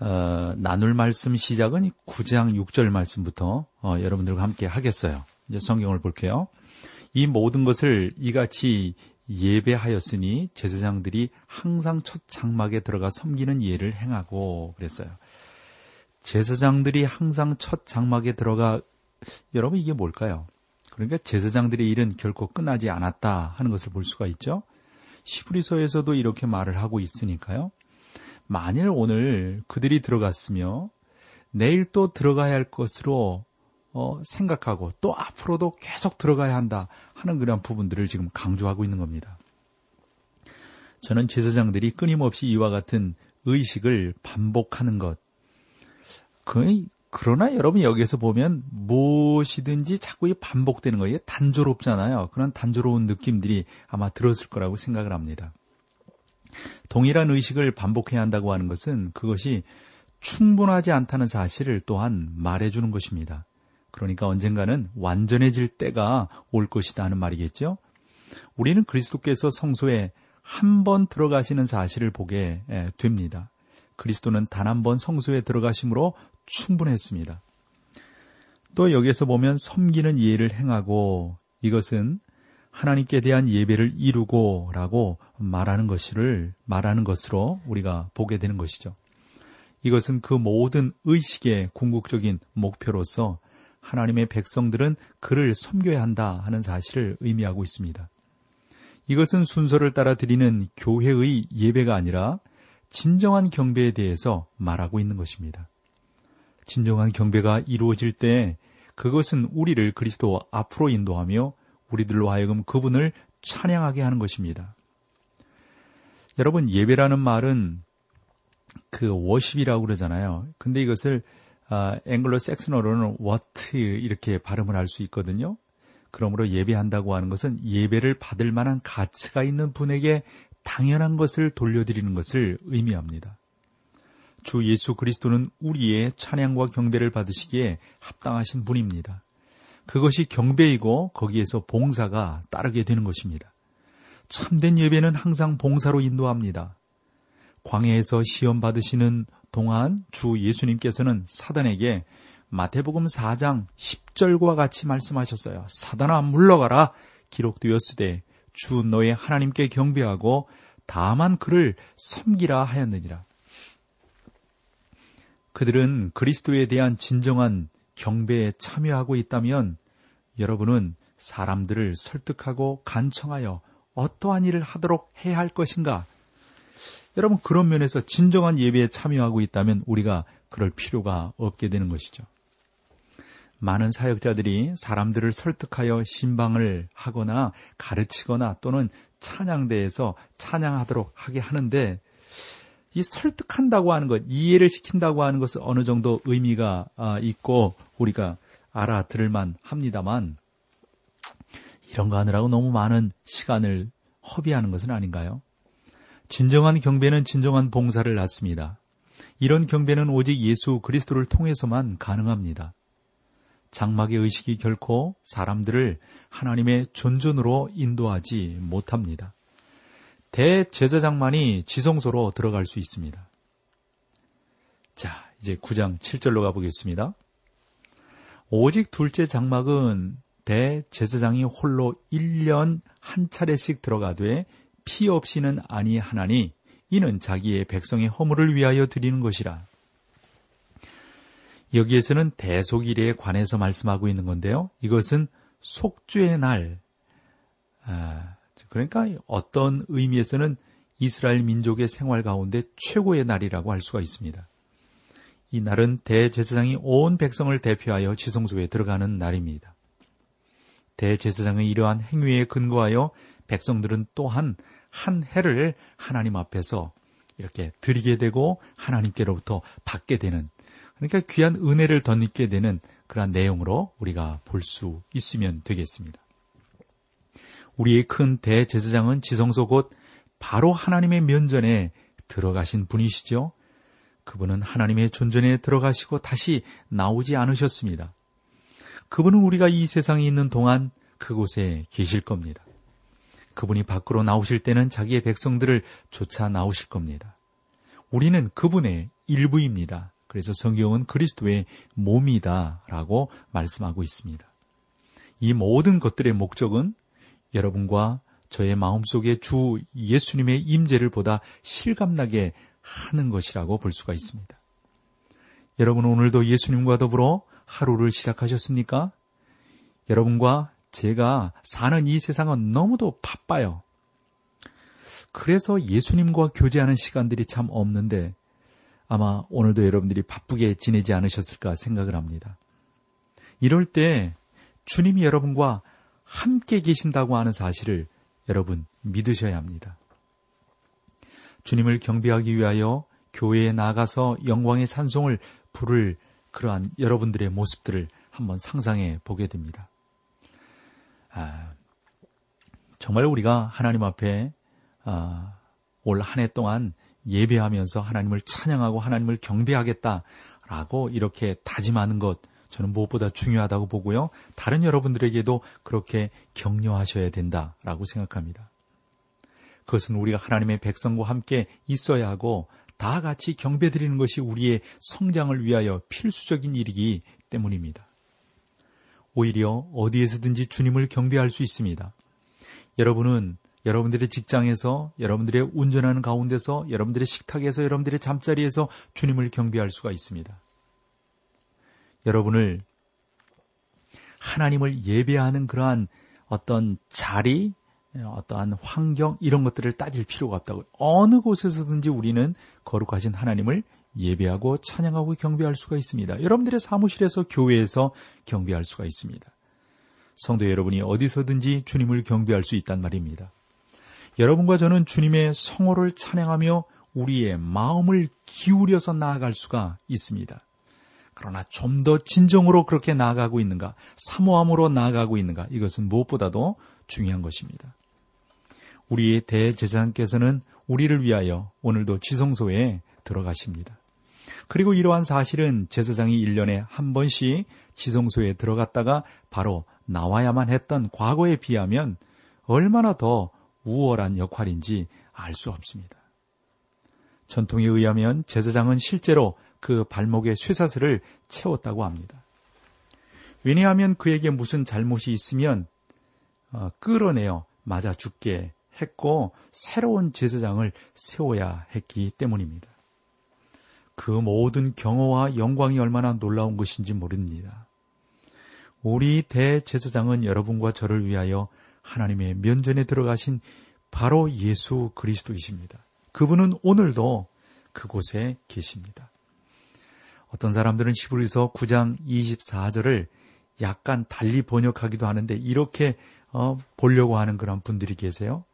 어, 나눌 말씀 시작은 9장 6절 말씀부터 어, 여러분들과 함께 하겠어요. 이제 성경을 볼게요. 이 모든 것을 이같이 예배하였으니 제사장들이 항상 첫 장막에 들어가 섬기는 예를 행하고 그랬어요. 제사장들이 항상 첫 장막에 들어가 여러분 이게 뭘까요? 그러니까 제사장들의 일은 결코 끝나지 않았다 하는 것을 볼 수가 있죠. 시브리서에서도 이렇게 말을 하고 있으니까요. 만일 오늘 그들이 들어갔으며 내일 또 들어가야 할 것으로 어, 생각하고 또 앞으로도 계속 들어가야 한다 하는 그런 부분들을 지금 강조하고 있는 겁니다. 저는 제사장들이 끊임없이 이와 같은 의식을 반복하는 것. 그, 그러나 여러분 여기에서 보면 무엇이든지 자꾸 반복되는 거예요. 단조롭잖아요. 그런 단조로운 느낌들이 아마 들었을 거라고 생각을 합니다. 동일한 의식을 반복해야 한다고 하는 것은 그것이 충분하지 않다는 사실을 또한 말해주는 것입니다. 그러니까 언젠가는 완전해질 때가 올 것이다 하는 말이겠죠. 우리는 그리스도께서 성소에 한 번 들어가시는 사실을 보게 됩니다. 그리스도는 단 한 번 성소에 들어가심으로 충분했습니다. 또 여기에서 보면 섬기는 예를 행하고 이것은 하나님께 대한 예배를 이루고라고 말하는 것을 말하는 것으로 우리가 보게 되는 것이죠. 이것은 그 모든 의식의 궁극적인 목표로서 하나님의 백성들은 그를 섬겨야 한다 하는 사실을 의미하고 있습니다. 이것은 순서를 따라 드리는 교회의 예배가 아니라 진정한 경배에 대해서 말하고 있는 것입니다. 진정한 경배가 이루어질 때 그것은 우리를 그리스도 앞으로 인도하며 우리들로 하여금 그분을 찬양하게 하는 것입니다. 여러분, 예배라는 말은 그 워십이라고 그러잖아요. 근데 이것을 아, 앵글로 섹스너로는 what 이렇게 발음을 할 수 있거든요. 그러므로 예배한다고 하는 것은 예배를 받을 만한 가치가 있는 분에게 당연한 것을 돌려드리는 것을 의미합니다. 주 예수 그리스도는 우리의 찬양과 경배를 받으시기에 합당하신 분입니다. 그것이 경배이고 거기에서 봉사가 따르게 되는 것입니다. 참된 예배는 항상 봉사로 인도합니다. 광해에서 시험 받으시는 동안 주 예수님께서는 사단에게 마태복음 4장 10절과 같이 말씀하셨어요. 사단아 물러가라 기록되었으되 주 너의 하나님께 경배하고 다만 그를 섬기라 하였느니라. 그들은 그리스도에 대한 진정한 경배에 참여하고 있다면 여러분은 사람들을 설득하고 간청하여 어떠한 일을 하도록 해야 할 것인가? 여러분 그런 면에서 진정한 예배에 참여하고 있다면 우리가 그럴 필요가 없게 되는 것이죠. 많은 사역자들이 사람들을 설득하여 신방을 하거나 가르치거나 또는 찬양대에서 찬양하도록 하게 하는데 이 설득한다고 하는 것, 이해를 시킨다고 하는 것은 어느 정도 의미가 아, 있고 우리가 알아들을 만 합니다만 이런 거 하느라고 너무 많은 시간을 허비하는 것은 아닌가요? 진정한 경배는 진정한 봉사를 낳습니다. 이런 경배는 오직 예수 그리스도를 통해서만 가능합니다. 장막의 의식이 결코 사람들을 하나님의 존존으로 인도하지 못합니다. 대제사장만이 지성소로 들어갈 수 있습니다. 자, 이제 9장 7절로 가보겠습니다. 오직 둘째 장막은 대제사장이 홀로 1년 한 차례씩 들어가되 피 없이는 아니하나니 이는 자기의 백성의 허물을 위하여 드리는 것이라. 여기에서는 대속일에 관해서 말씀하고 있는 건데요. 이것은 속주의 날, 아, 그러니까 어떤 의미에서는 이스라엘 민족의 생활 가운데 최고의 날이라고 할 수가 있습니다. 이 날은 대제사장이 온 백성을 대표하여 지성소에 들어가는 날입니다. 대제사장의 이러한 행위에 근거하여 백성들은 또한 한 해를 하나님 앞에서 이렇게 드리게 되고 하나님께로부터 받게 되는 그러니까 귀한 은혜를 덧입게 되는 그러한 내용으로 우리가 볼 수 있으면 되겠습니다. 우리의 큰 대제사장은 지성소 곧 바로 하나님의 면전에 들어가신 분이시죠. 그분은 하나님의 존전에 들어가시고 다시 나오지 않으셨습니다. 그분은 우리가 이 세상에 있는 동안 그곳에 계실 겁니다. 그분이 밖으로 나오실 때는 자기의 백성들을 쫓아 나오실 겁니다. 우리는 그분의 일부입니다. 그래서 성경은 그리스도의 몸이다라고 말씀하고 있습니다. 이 모든 것들의 목적은 여러분과 저의 마음속에 주 예수님의 임재를 보다 실감나게 하는 것이라고 볼 수가 있습니다. 여러분 오늘도 예수님과 더불어 하루를 시작하셨습니까? 여러분과 제가 사는 이 세상은 너무도 바빠요. 그래서 예수님과 교제하는 시간들이 참 없는데 아마 오늘도 여러분들이 바쁘게 지내지 않으셨을까 생각을 합니다. 이럴 때 주님이 여러분과 함께 계신다고 하는 사실을 여러분 믿으셔야 합니다. 주님을 경배하기 위하여 교회에 나가서 영광의 찬송을 부를 그러한 여러분들의 모습들을 한번 상상해 보게 됩니다. 아, 정말 우리가 하나님 앞에 아, 올한 해 동안 예배하면서 하나님을 찬양하고 하나님을 경배하겠다라고 이렇게 다짐하는 것 저는 무엇보다 중요하다고 보고요. 다른 여러분들에게도 그렇게 격려하셔야 된다라고 생각합니다. 그것은 우리가 하나님의 백성과 함께 있어야 하고 다 같이 경배드리는 것이 우리의 성장을 위하여 필수적인 일이기 때문입니다. 오히려 어디에서든지 주님을 경배할 수 있습니다. 여러분은 여러분들의 직장에서, 여러분들의 운전하는 가운데서, 여러분들의 식탁에서, 여러분들의 잠자리에서 주님을 경배할 수가 있습니다. 여러분을 하나님을 예배하는 그러한 어떤 자리, 어떠한 환경 이런 것들을 따질 필요가 없다고 어느 곳에서든지 우리는 거룩하신 하나님을 예배하고 찬양하고 경배할 수가 있습니다. 여러분들의 사무실에서 교회에서 경배할 수가 있습니다. 성도 여러분이 어디서든지 주님을 경배할 수 있단 말입니다. 여러분과 저는 주님의 성호를 찬양하며 우리의 마음을 기울여서 나아갈 수가 있습니다. 그러나 좀 더 진정으로 그렇게 나아가고 있는가, 사모함으로 나아가고 있는가, 이것은 무엇보다도 중요한 것입니다. 우리의 대제사장께서는 우리를 위하여 오늘도 지성소에 들어가십니다. 그리고 이러한 사실은 제사장이 1년에 한 번씩 지성소에 들어갔다가 바로 나와야만 했던 과거에 비하면 얼마나 더 우월한 역할인지 알 수 없습니다. 전통에 의하면 제사장은 실제로 그 발목에 쇠사슬을 채웠다고 합니다. 왜냐하면 그에게 무슨 잘못이 있으면 어, 끌어내어 맞아 죽게 했고 새로운 제사장을 세워야 했기 때문입니다. 그 모든 경호와 영광이 얼마나 놀라운 것인지 모릅니다. 우리 대제사장은 여러분과 저를 위하여 하나님의 면전에 들어가신 바로 예수 그리스도이십니다. 그분은 오늘도 그곳에 계십니다. 어떤 사람들은 시브리서 9장 24절을 약간 달리 번역하기도 하는데 이렇게 어, 보려고 하는 그런 분들이 계세요.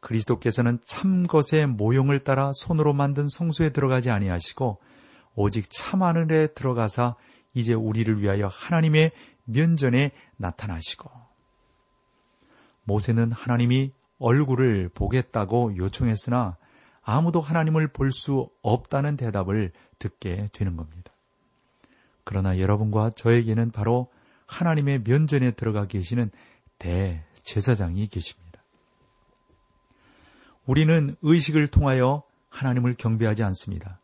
그리스도께서는 참 것의 모형을 따라 손으로 만든 성소에 들어가지 아니하시고 오직 참 하늘에 들어가사 이제 우리를 위하여 하나님의 면전에 나타나시고 모세는 하나님이 얼굴을 보겠다고 요청했으나 아무도 하나님을 볼 수 없다는 대답을 듣게 되는 겁니다. 그러나 여러분과 저에게는 바로 하나님의 면전에 들어가 계시는 대제사장이 계십니다. 우리는 의식을 통하여 하나님을 경배하지 않습니다.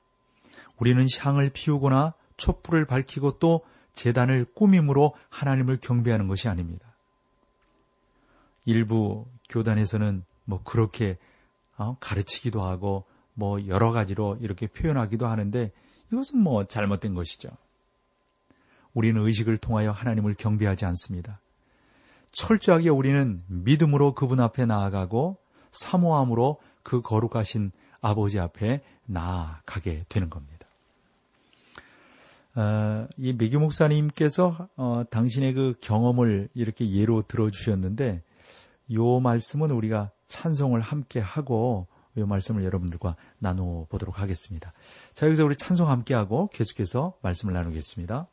우리는 향을 피우거나 촛불을 밝히고 또 재단을 꾸밈으로 하나님을 경배하는 것이 아닙니다. 일부 교단에서는 뭐 그렇게 어, 가르치기도 하고 뭐 여러 가지로 이렇게 표현하기도 하는데 이것은 뭐 잘못된 것이죠. 우리는 의식을 통하여 하나님을 경배하지 않습니다. 철저하게 우리는 믿음으로 그분 앞에 나아가고 사모함으로 그 거룩하신 아버지 앞에 나아가게 되는 겁니다. 어, 이 미규 목사님께서 어, 당신의 그 경험을 이렇게 예로 들어주셨는데 요 말씀은 우리가 찬송을 함께 하고 이 말씀을 여러분들과 나눠보도록 하겠습니다. 자, 여기서 우리 찬송 함께 하고 계속해서 말씀을 나누겠습니다.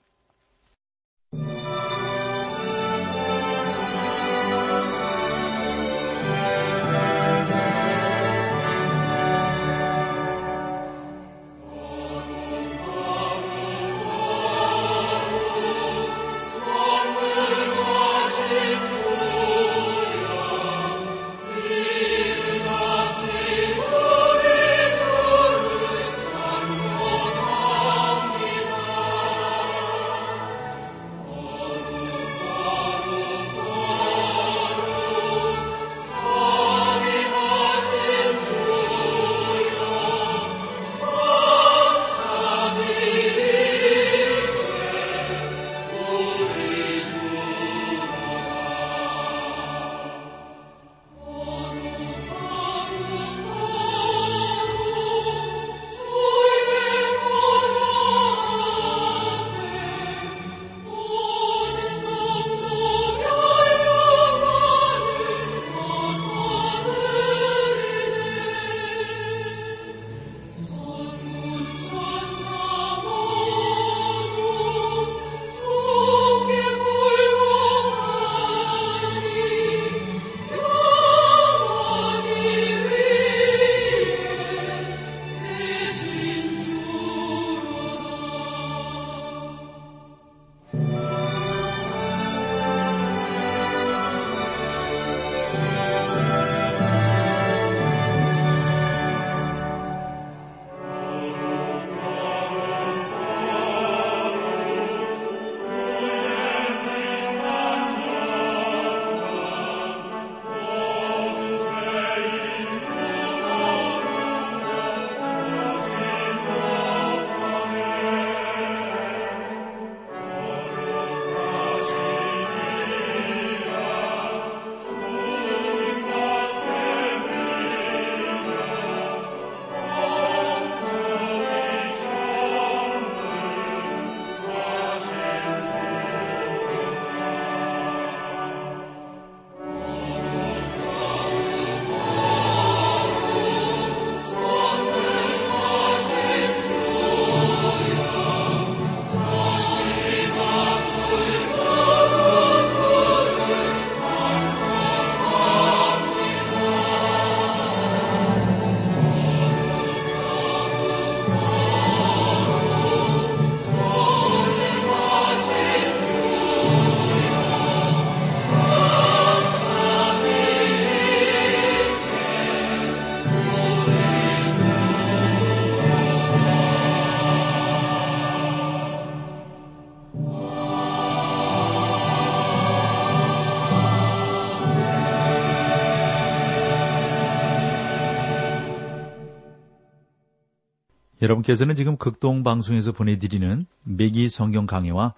여러분께서는 지금 극동 방송에서 보내드리는 매기 성경 강해와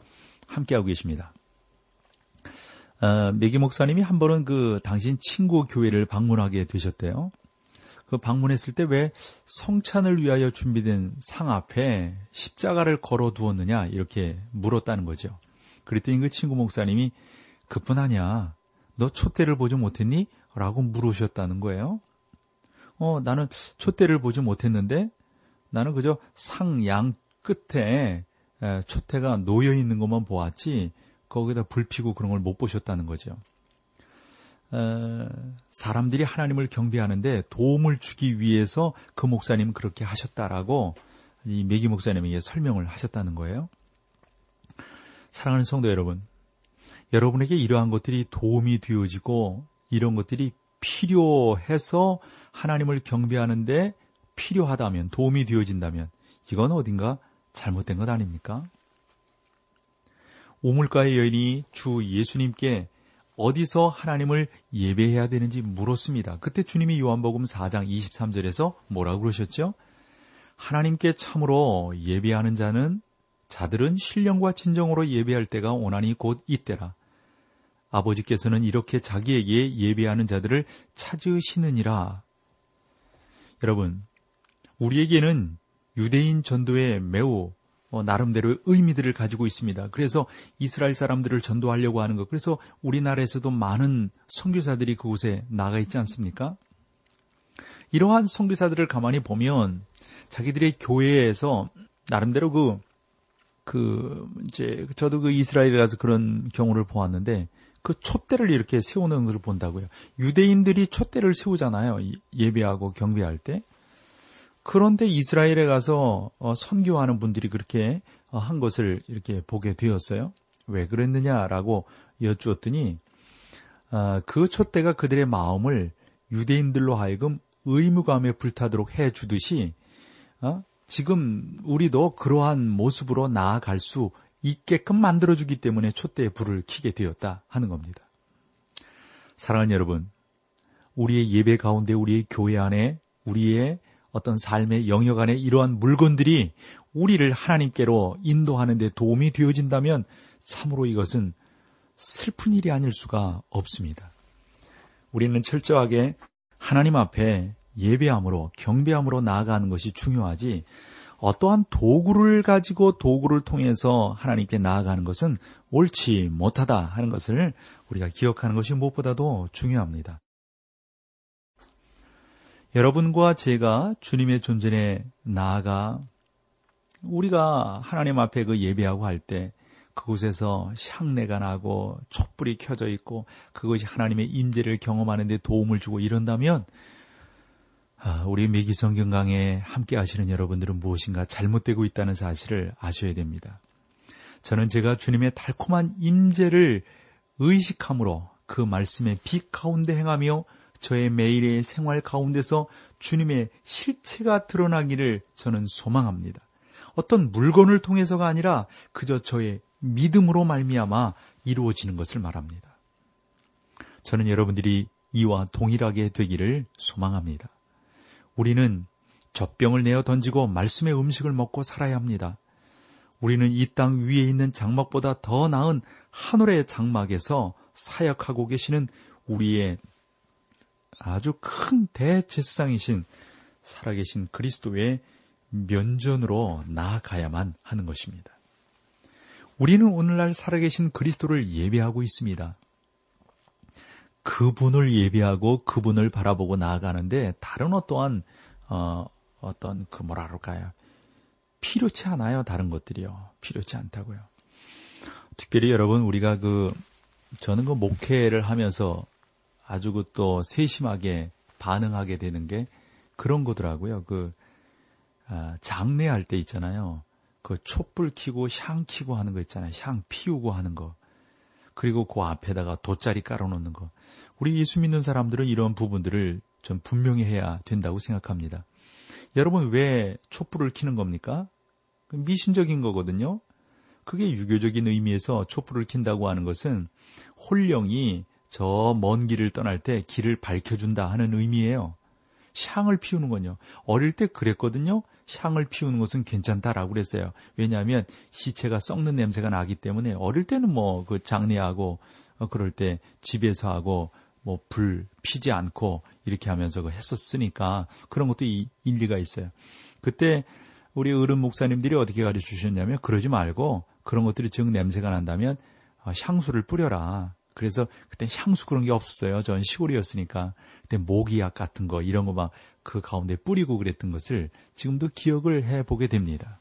함께하고 계십니다. 어, 매기 목사님이 한 번은 그 당신 친구 교회를 방문하게 되셨대요. 그 방문했을 때 왜 성찬을 위하여 준비된 상 앞에 십자가를 걸어 두었느냐 이렇게 물었다는 거죠. 그랬더니 그 친구 목사님이 그뿐하냐 너 촛대를 보지 못했니? 라고 물으셨다는 거예요. 어, 나는 촛대를 보지 못했는데 나는 그저 상양 끝에 촛대가 놓여 있는 것만 보았지 거기다 불 피고 그런 걸 못 보셨다는 거죠. 사람들이 하나님을 경배하는데 도움을 주기 위해서 그 목사님은 그렇게 하셨다라고 이 메기 목사님에게 설명을 하셨다는 거예요. 사랑하는 성도 여러분, 여러분에게 이러한 것들이 도움이 되어지고 이런 것들이 필요해서 하나님을 경배하는데 필요하다면, 도움이 되어진다면, 이건 어딘가 잘못된 것 아닙니까? 우물가의 여인이 주 예수님께 어디서 하나님을 예배해야 되는지 물었습니다. 그때 주님이 요한복음 4장 23절에서 뭐라고 그러셨죠? 하나님께 참으로 예배하는 자는 자들은 신령과 진정으로 예배할 때가 오나니 곧 이때라. 아버지께서는 이렇게 자기에게 예배하는 자들을 찾으시느니라. 여러분, 우리에게는 유대인 전도에 매우 어, 나름대로 의미들을 가지고 있습니다. 그래서 이스라엘 사람들을 전도하려고 하는 것. 그래서 우리나라에서도 많은 선교사들이 그곳에 나가 있지 않습니까? 이러한 성교사들을 가만히 보면 자기들의 교회에서 나름대로 그, 그, 이제, 저도 그 이스라엘에 가서 그런 경우를 보았는데, 그 촛대를 이렇게 세우는 것을 본다고요. 유대인들이 촛대를 세우잖아요. 예배하고 경배할 때. 그런데 이스라엘에 가서 어, 선교하는 분들이 그렇게 어, 한 것을 이렇게 보게 되었어요. 왜 그랬느냐라고 여쭈었더니 아, 그 촛대가 그들의 마음을 유대인들로 하여금 의무감에 불타도록 해 주듯이 어? 지금 우리도 그러한 모습으로 나아갈 수 있게끔 만들어주기 때문에 촛대에 불을 켜게 되었다 하는 겁니다. 사랑하는 여러분, 우리의 예배 가운데 우리의 교회 안에 우리의 어떤 삶의 영역 안에 이러한 물건들이 우리를 하나님께로 인도하는 데 도움이 되어진다면 참으로 이것은 슬픈 일이 아닐 수가 없습니다. 우리는 철저하게 하나님 앞에 예배함으로 경배함으로 나아가는 것이 중요하지 어떠한 도구를 가지고 도구를 통해서 하나님께 나아가는 것은 옳지 못하다 하는 것을 우리가 기억하는 것이 무엇보다도 중요합니다. 여러분과 제가 주님의 존전에 나아가 우리가 하나님 앞에 그 예배하고 할 때 그곳에서 향내가 나고 촛불이 켜져 있고 그것이 하나님의 인재를 경험하는 데 도움을 주고 이런다면 아, 우리 미기성 경강에 함께 하시는 여러분들은 무엇인가 잘못되고 있다는 사실을 아셔야 됩니다. 저는 제가 주님의 달콤한 임재를 의식함으로 그 말씀의 빛 가운데 행하며 저의 매일의 생활 가운데서 주님의 실체가 드러나기를 저는 소망합니다. 어떤 물건을 통해서가 아니라 그저 저의 믿음으로 말미암아 이루어지는 것을 말합니다. 저는 여러분들이 이와 동일하게 되기를 소망합니다. 우리는 젖병을 내어 던지고 말씀의 음식을 먹고 살아야 합니다. 우리는 이 땅 위에 있는 장막보다 더 나은 하늘의 장막에서 사역하고 계시는 우리의 아주 큰 대제사장이신 살아계신 그리스도의 면전으로 나아가야만 하는 것입니다. 우리는 오늘날 살아계신 그리스도를 예배하고 있습니다. 그분을 예배하고 그분을 바라보고 나아가는데 다른 어떠한 어, 어떤 그 뭐라 그럴까요? 필요치 않아요. 다른 것들이요. 필요치 않다고요. 특별히 여러분 우리가 그 저는 그 목회를 하면서 아주 그 또 세심하게 반응하게 되는 게 그런 거더라고요. 그 아, 장례할 때 있잖아요. 그 촛불 켜고 향 켜고 하는 거 있잖아요. 향 피우고 하는 거. 그리고 그 앞에다가 돗자리 깔아놓는 거. 우리 예수 믿는 사람들은 이런 부분들을 좀 분명히 해야 된다고 생각합니다. 여러분 왜 촛불을 켜는 겁니까? 미신적인 거거든요. 그게 유교적인 의미에서 촛불을 킨다고 하는 것은 홀령이 저 먼 길을 떠날 때 길을 밝혀준다 하는 의미예요. 향을 피우는 건요. 어릴 때 그랬거든요. 향을 피우는 것은 괜찮다라고 그랬어요. 왜냐하면 시체가 썩는 냄새가 나기 때문에 어릴 때는 뭐 그 장례하고 어, 그럴 때 집에서 하고 뭐 불 피지 않고 이렇게 하면서 그 했었으니까 그런 것도 일리가 있어요. 그때 우리 어른 목사님들이 어떻게 가르쳐 주셨냐면 그러지 말고 그런 것들이 정 냄새가 난다면 어, 향수를 뿌려라. 그래서 그때 향수 그런 게 없었어요. 전 시골이었으니까. 그때 모기약 같은 거 이런 거 막 그 가운데 뿌리고 그랬던 것을 지금도 기억을 해 보게 됩니다.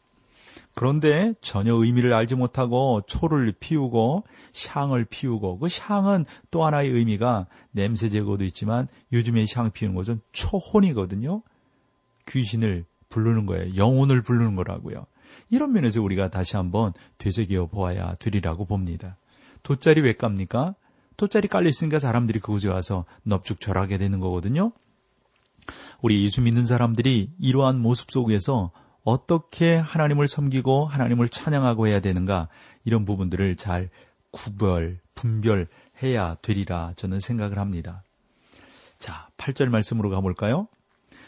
그런데 전혀 의미를 알지 못하고 초를 피우고 향을 피우고 그 향은 또 하나의 의미가 냄새 제거도 있지만 요즘에 향 피우는 것은 초혼이거든요. 귀신을 부르는 거예요. 영혼을 부르는 거라고요. 이런 면에서 우리가 다시 한번 되새겨 보아야 되리라고 봅니다. 돗자리 왜 깝니까? 돗자리 깔려 있으니까 사람들이 그곳에 와서 넙죽 절하게 되는 거거든요. 우리 예수 믿는 사람들이 이러한 모습 속에서 어떻게 하나님을 섬기고 하나님을 찬양하고 해야 되는가 이런 부분들을 잘 구별, 분별해야 되리라 저는 생각을 합니다. 자, 8절 말씀으로 가볼까요?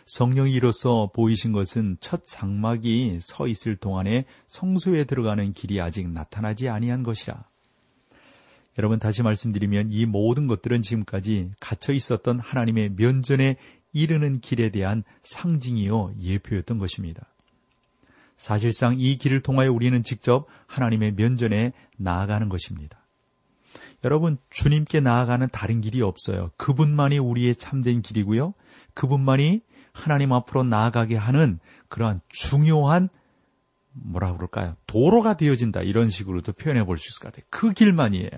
성령이 이로써 보이신 것은 첫 장막이 서 있을 동안에 성소에 들어가는 길이 아직 나타나지 아니한 것이라. 여러분 다시 말씀드리면 이 모든 것들은 지금까지 갇혀 있었던 하나님의 면전에 이르는 길에 대한 상징이요 예표였던 것입니다. 사실상 이 길을 통하여 우리는 직접 하나님의 면전에 나아가는 것입니다. 여러분, 주님께 나아가는 다른 길이 없어요. 그분만이 우리의 참된 길이고요. 그분만이 하나님 앞으로 나아가게 하는 그러한 중요한 뭐라 그럴까요? 도로가 되어진다. 이런 식으로도 표현해 볼 수 있을 것 같아요. 그 길만이에요.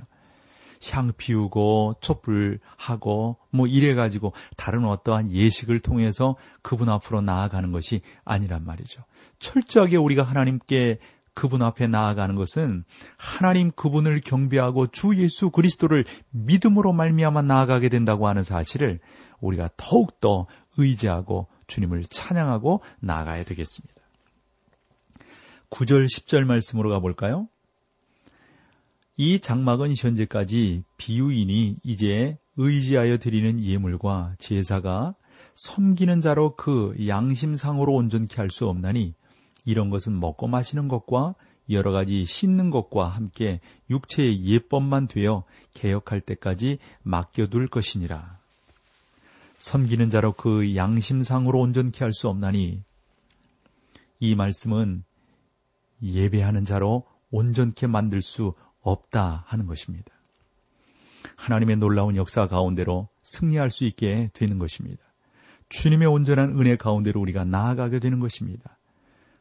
향 피우고 촛불하고 뭐 이래 가지고 다른 어떠한 예식을 통해서 그분 앞으로 나아가는 것이 아니란 말이죠. 철저하게 우리가 하나님께 그분 앞에 나아가는 것은 하나님 그분을 경배하고 주 예수 그리스도를 믿음으로 말미암아 나아가게 된다고 하는 사실을 우리가 더욱더 의지하고 주님을 찬양하고 나아가야 되겠습니다. 9절 10절 말씀으로 가볼까요? 이 장막은 현재까지 비유인이 이제 의지하여 드리는 예물과 제사가 섬기는 자로 그 양심상으로 온전케 할 수 없나니 이런 것은 먹고 마시는 것과 여러 가지 씻는 것과 함께 육체의 예법만 되어 개혁할 때까지 맡겨둘 것이니라. 섬기는 자로 그 양심상으로 온전케 할 수 없나니 이 말씀은 예배하는 자로 온전케 만들 수 없다 하는 것입니다. 하나님의 놀라운 역사 가운데로 승리할 수 있게 되는 것입니다. 주님의 온전한 은혜 가운데로 우리가 나아가게 되는 것입니다.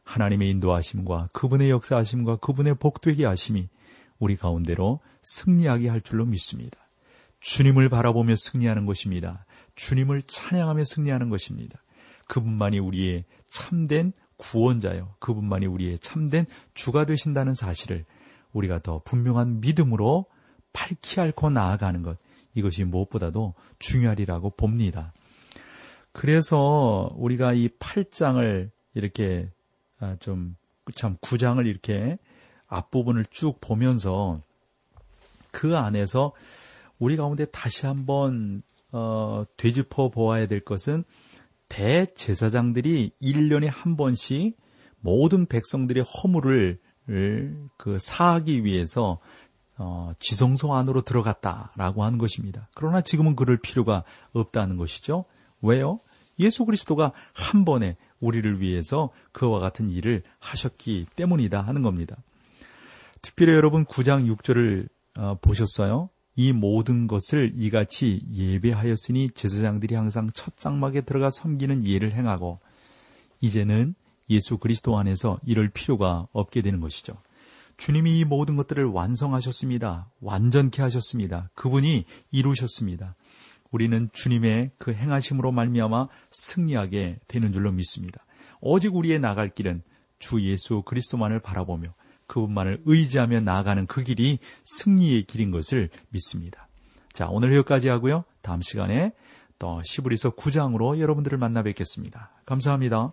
하나님의 인도하심과 그분의 역사하심과 그분의 복되게 하심이 우리 가운데로 승리하게 할 줄로 믿습니다. 주님을 바라보며 승리하는 것입니다. 주님을 찬양하며 승리하는 것입니다. 그분만이 우리의 참된 구원자요. 그분만이 우리의 참된 주가 되신다는 사실을 우리가 더 분명한 믿음으로 밝히 앓고 나아가는 것. 이것이 무엇보다도 중요하리라고 봅니다. 그래서 우리가 이 8장을 이렇게 아, 좀참 9장을 이렇게 앞부분을 쭉 보면서 그 안에서 우리 가운데 다시 한번 어, 되짚어 보아야 될 것은 대제사장들이 1년에 한 번씩 모든 백성들의 허물을 그 사하기 위해서 어, 지성소 안으로 들어갔다라고 하는 것입니다. 그러나 지금은 그럴 필요가 없다는 것이죠. 왜요? 예수 그리스도가 한 번에 우리를 위해서 그와 같은 일을 하셨기 때문이다 하는 겁니다. 특별히 여러분 9장 6절을 어, 보셨어요? 이 모든 것을 이같이 예배하였으니 제사장들이 항상 첫 장막에 들어가 섬기는 예를 행하고 이제는 예수 그리스도 안에서 이럴 필요가 없게 되는 것이죠. 주님이 이 모든 것들을 완성하셨습니다. 완전케 하셨습니다. 그분이 이루셨습니다. 우리는 주님의 그 행하심으로 말미암아 승리하게 되는 줄로 믿습니다. 오직 우리의 나갈 길은 주 예수 그리스도만을 바라보며 그분만을 의지하며 나아가는 그 길이 승리의 길인 것을 믿습니다. 자, 오늘 여기까지 하고요. 다음 시간에 또 시브리서 9장으로 여러분들을 만나 뵙겠습니다. 감사합니다.